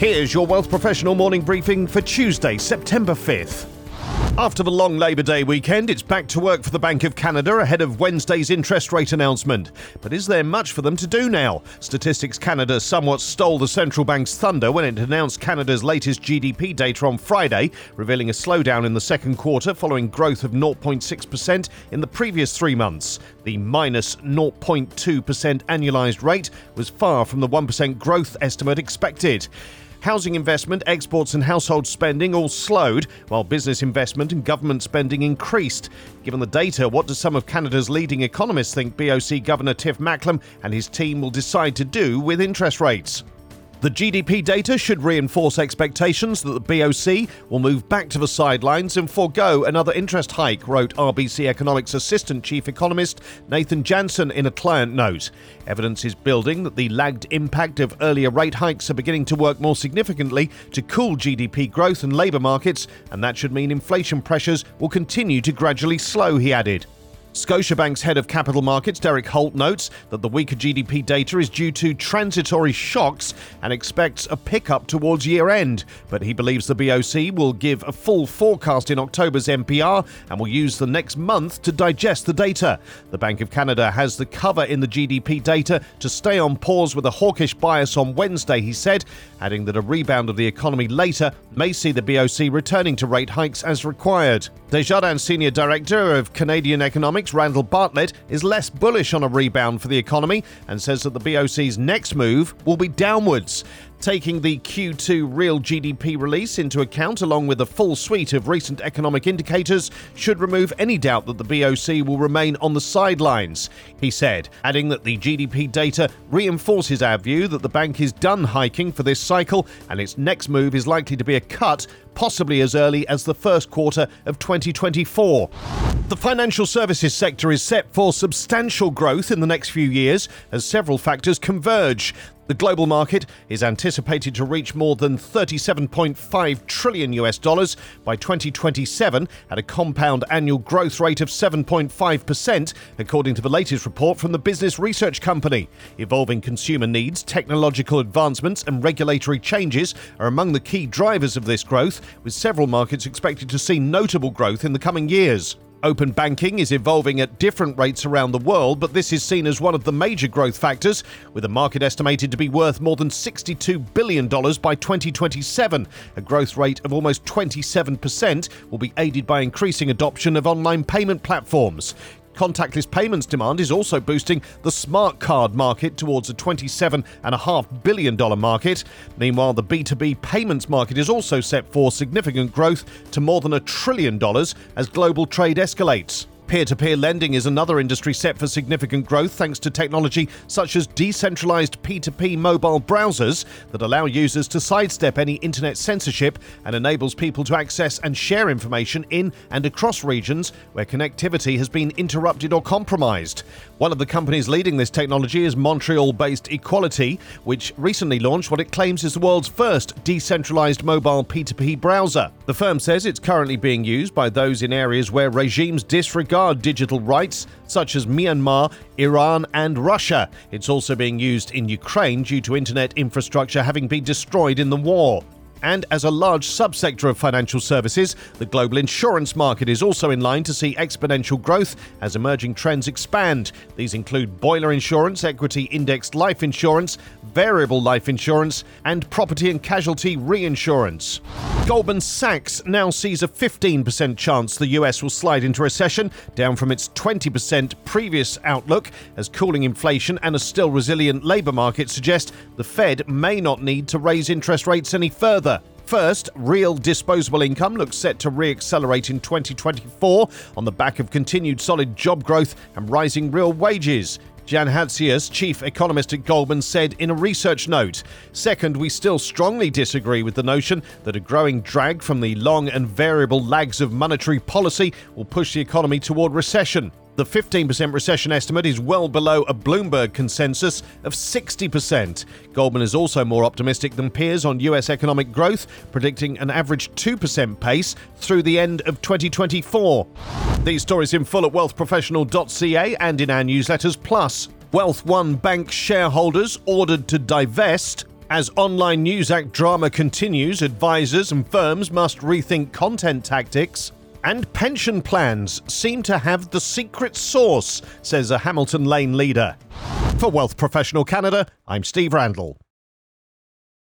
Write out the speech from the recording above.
Here's your Wealth Professional morning briefing for Tuesday, September 5th. After the long Labour Day weekend, it's back to work for the Bank of Canada ahead of Wednesday's interest rate announcement. But is there much for them to do now? Statistics Canada somewhat stole the central bank's thunder when it announced Canada's latest GDP data on Friday, revealing a slowdown in the second quarter following growth of 0.6% in the previous three months. The minus 0.2% annualised rate was far from the 1% growth estimate expected. Housing investment, exports, and household spending all slowed, while business investment and government spending increased. Given the data, what do some of Canada's leading economists think BOC Governor Tiff Macklem and his team will decide to do with interest rates? The GDP data should reinforce expectations that the BOC will move back to the sidelines and forego another interest hike, wrote RBC Economics Assistant Chief Economist Nathan Janzen in a client note. Evidence is building that the lagged impact of earlier rate hikes are beginning to work more significantly to cool GDP growth and labour markets, and that should mean inflation pressures will continue to gradually slow, he added. Scotiabank's head of capital markets, Derek Holt, notes that the weaker GDP data is due to transitory shocks and expects a pickup towards year end. But he believes the BOC will give a full forecast in October's MPR and will use the next month to digest the data. The Bank of Canada has the cover in the GDP data to stay on pause with a hawkish bias on Wednesday, he said, adding that a rebound of the economy later may see the BOC returning to rate hikes as required. Desjardins Senior Director of Canadian Economics Randall Bartlett is less bullish on a rebound for the economy and says that the BOC's next move will be downwards. Taking the Q2 real GDP release into account, along with a full suite of recent economic indicators, should remove any doubt that the BOC will remain on the sidelines, he said, adding that the GDP data reinforces our view that the bank is done hiking for this cycle and its next move is likely to be a cut, possibly as early as the first quarter of 2024. The financial services sector is set for substantial growth in the next few years as several factors converge. The global market is anticipated to reach more than 37.5 trillion US dollars by 2027 at a compound annual growth rate of 7.5%, according to the latest report from the Business Research Company. Evolving consumer needs, technological advancements, and regulatory changes are among the key drivers of this growth, with several markets expected to see notable growth in the coming years. Open banking is evolving at different rates around the world, but this is seen as one of the major growth factors, with the market estimated to be worth more than $62 billion by 2027. A growth rate of almost 27% will be aided by increasing adoption of online payment platforms. Contactless payments demand is also boosting the smart card market towards a $27.5 billion market. Meanwhile, the B2B payments market is also set for significant growth to more than a trillion dollars as global trade escalates. Peer to peer lending is another industry set for significant growth thanks to technology such as decentralized P2P mobile browsers that allow users to sidestep any internet censorship and enables people to access and share information in and across regions where connectivity has been interrupted or compromised. One of the companies leading this technology is Montreal based eQualitie, which recently launched what it claims is the world's first decentralized mobile P2P browser. The firm says it's currently being used by those in areas where regimes disregard digital rights, such as Myanmar, Iran, and Russia. It's also being used in Ukraine due to internet infrastructure having been destroyed in the war. And as a large subsector of financial services, the global insurance market is also in line to see exponential growth as emerging trends expand. These include boiler insurance, equity indexed life insurance, variable life insurance, and property and casualty reinsurance. Goldman Sachs now sees a 15% chance the US will slide into recession, down from its 20% previous outlook, as cooling inflation and a still resilient labour market suggest the Fed may not need to raise interest rates any further. First, real disposable income looks set to re-accelerate in 2024 on the back of continued solid job growth and rising real wages. Jan Hatzius, chief economist at Goldman, said in a research note Second, we still strongly disagree with the notion that a growing drag from the long and variable lags of monetary policy will push the economy toward recession. The 15% recession estimate is well below a Bloomberg consensus of 60%. Goldman is also more optimistic than peers on US economic growth, predicting an average 2% pace through the end of 2024. These stories in full at wealthprofessional.ca and in our newsletters. Plus, Wealth One Bank shareholders ordered to divest As Online News Act drama continues, advisors and firms must rethink content tactics. And pension plans seem to have the secret sauce, says a Hamilton Lane leader. For Wealth Professional Canada, I'm Steve Randall.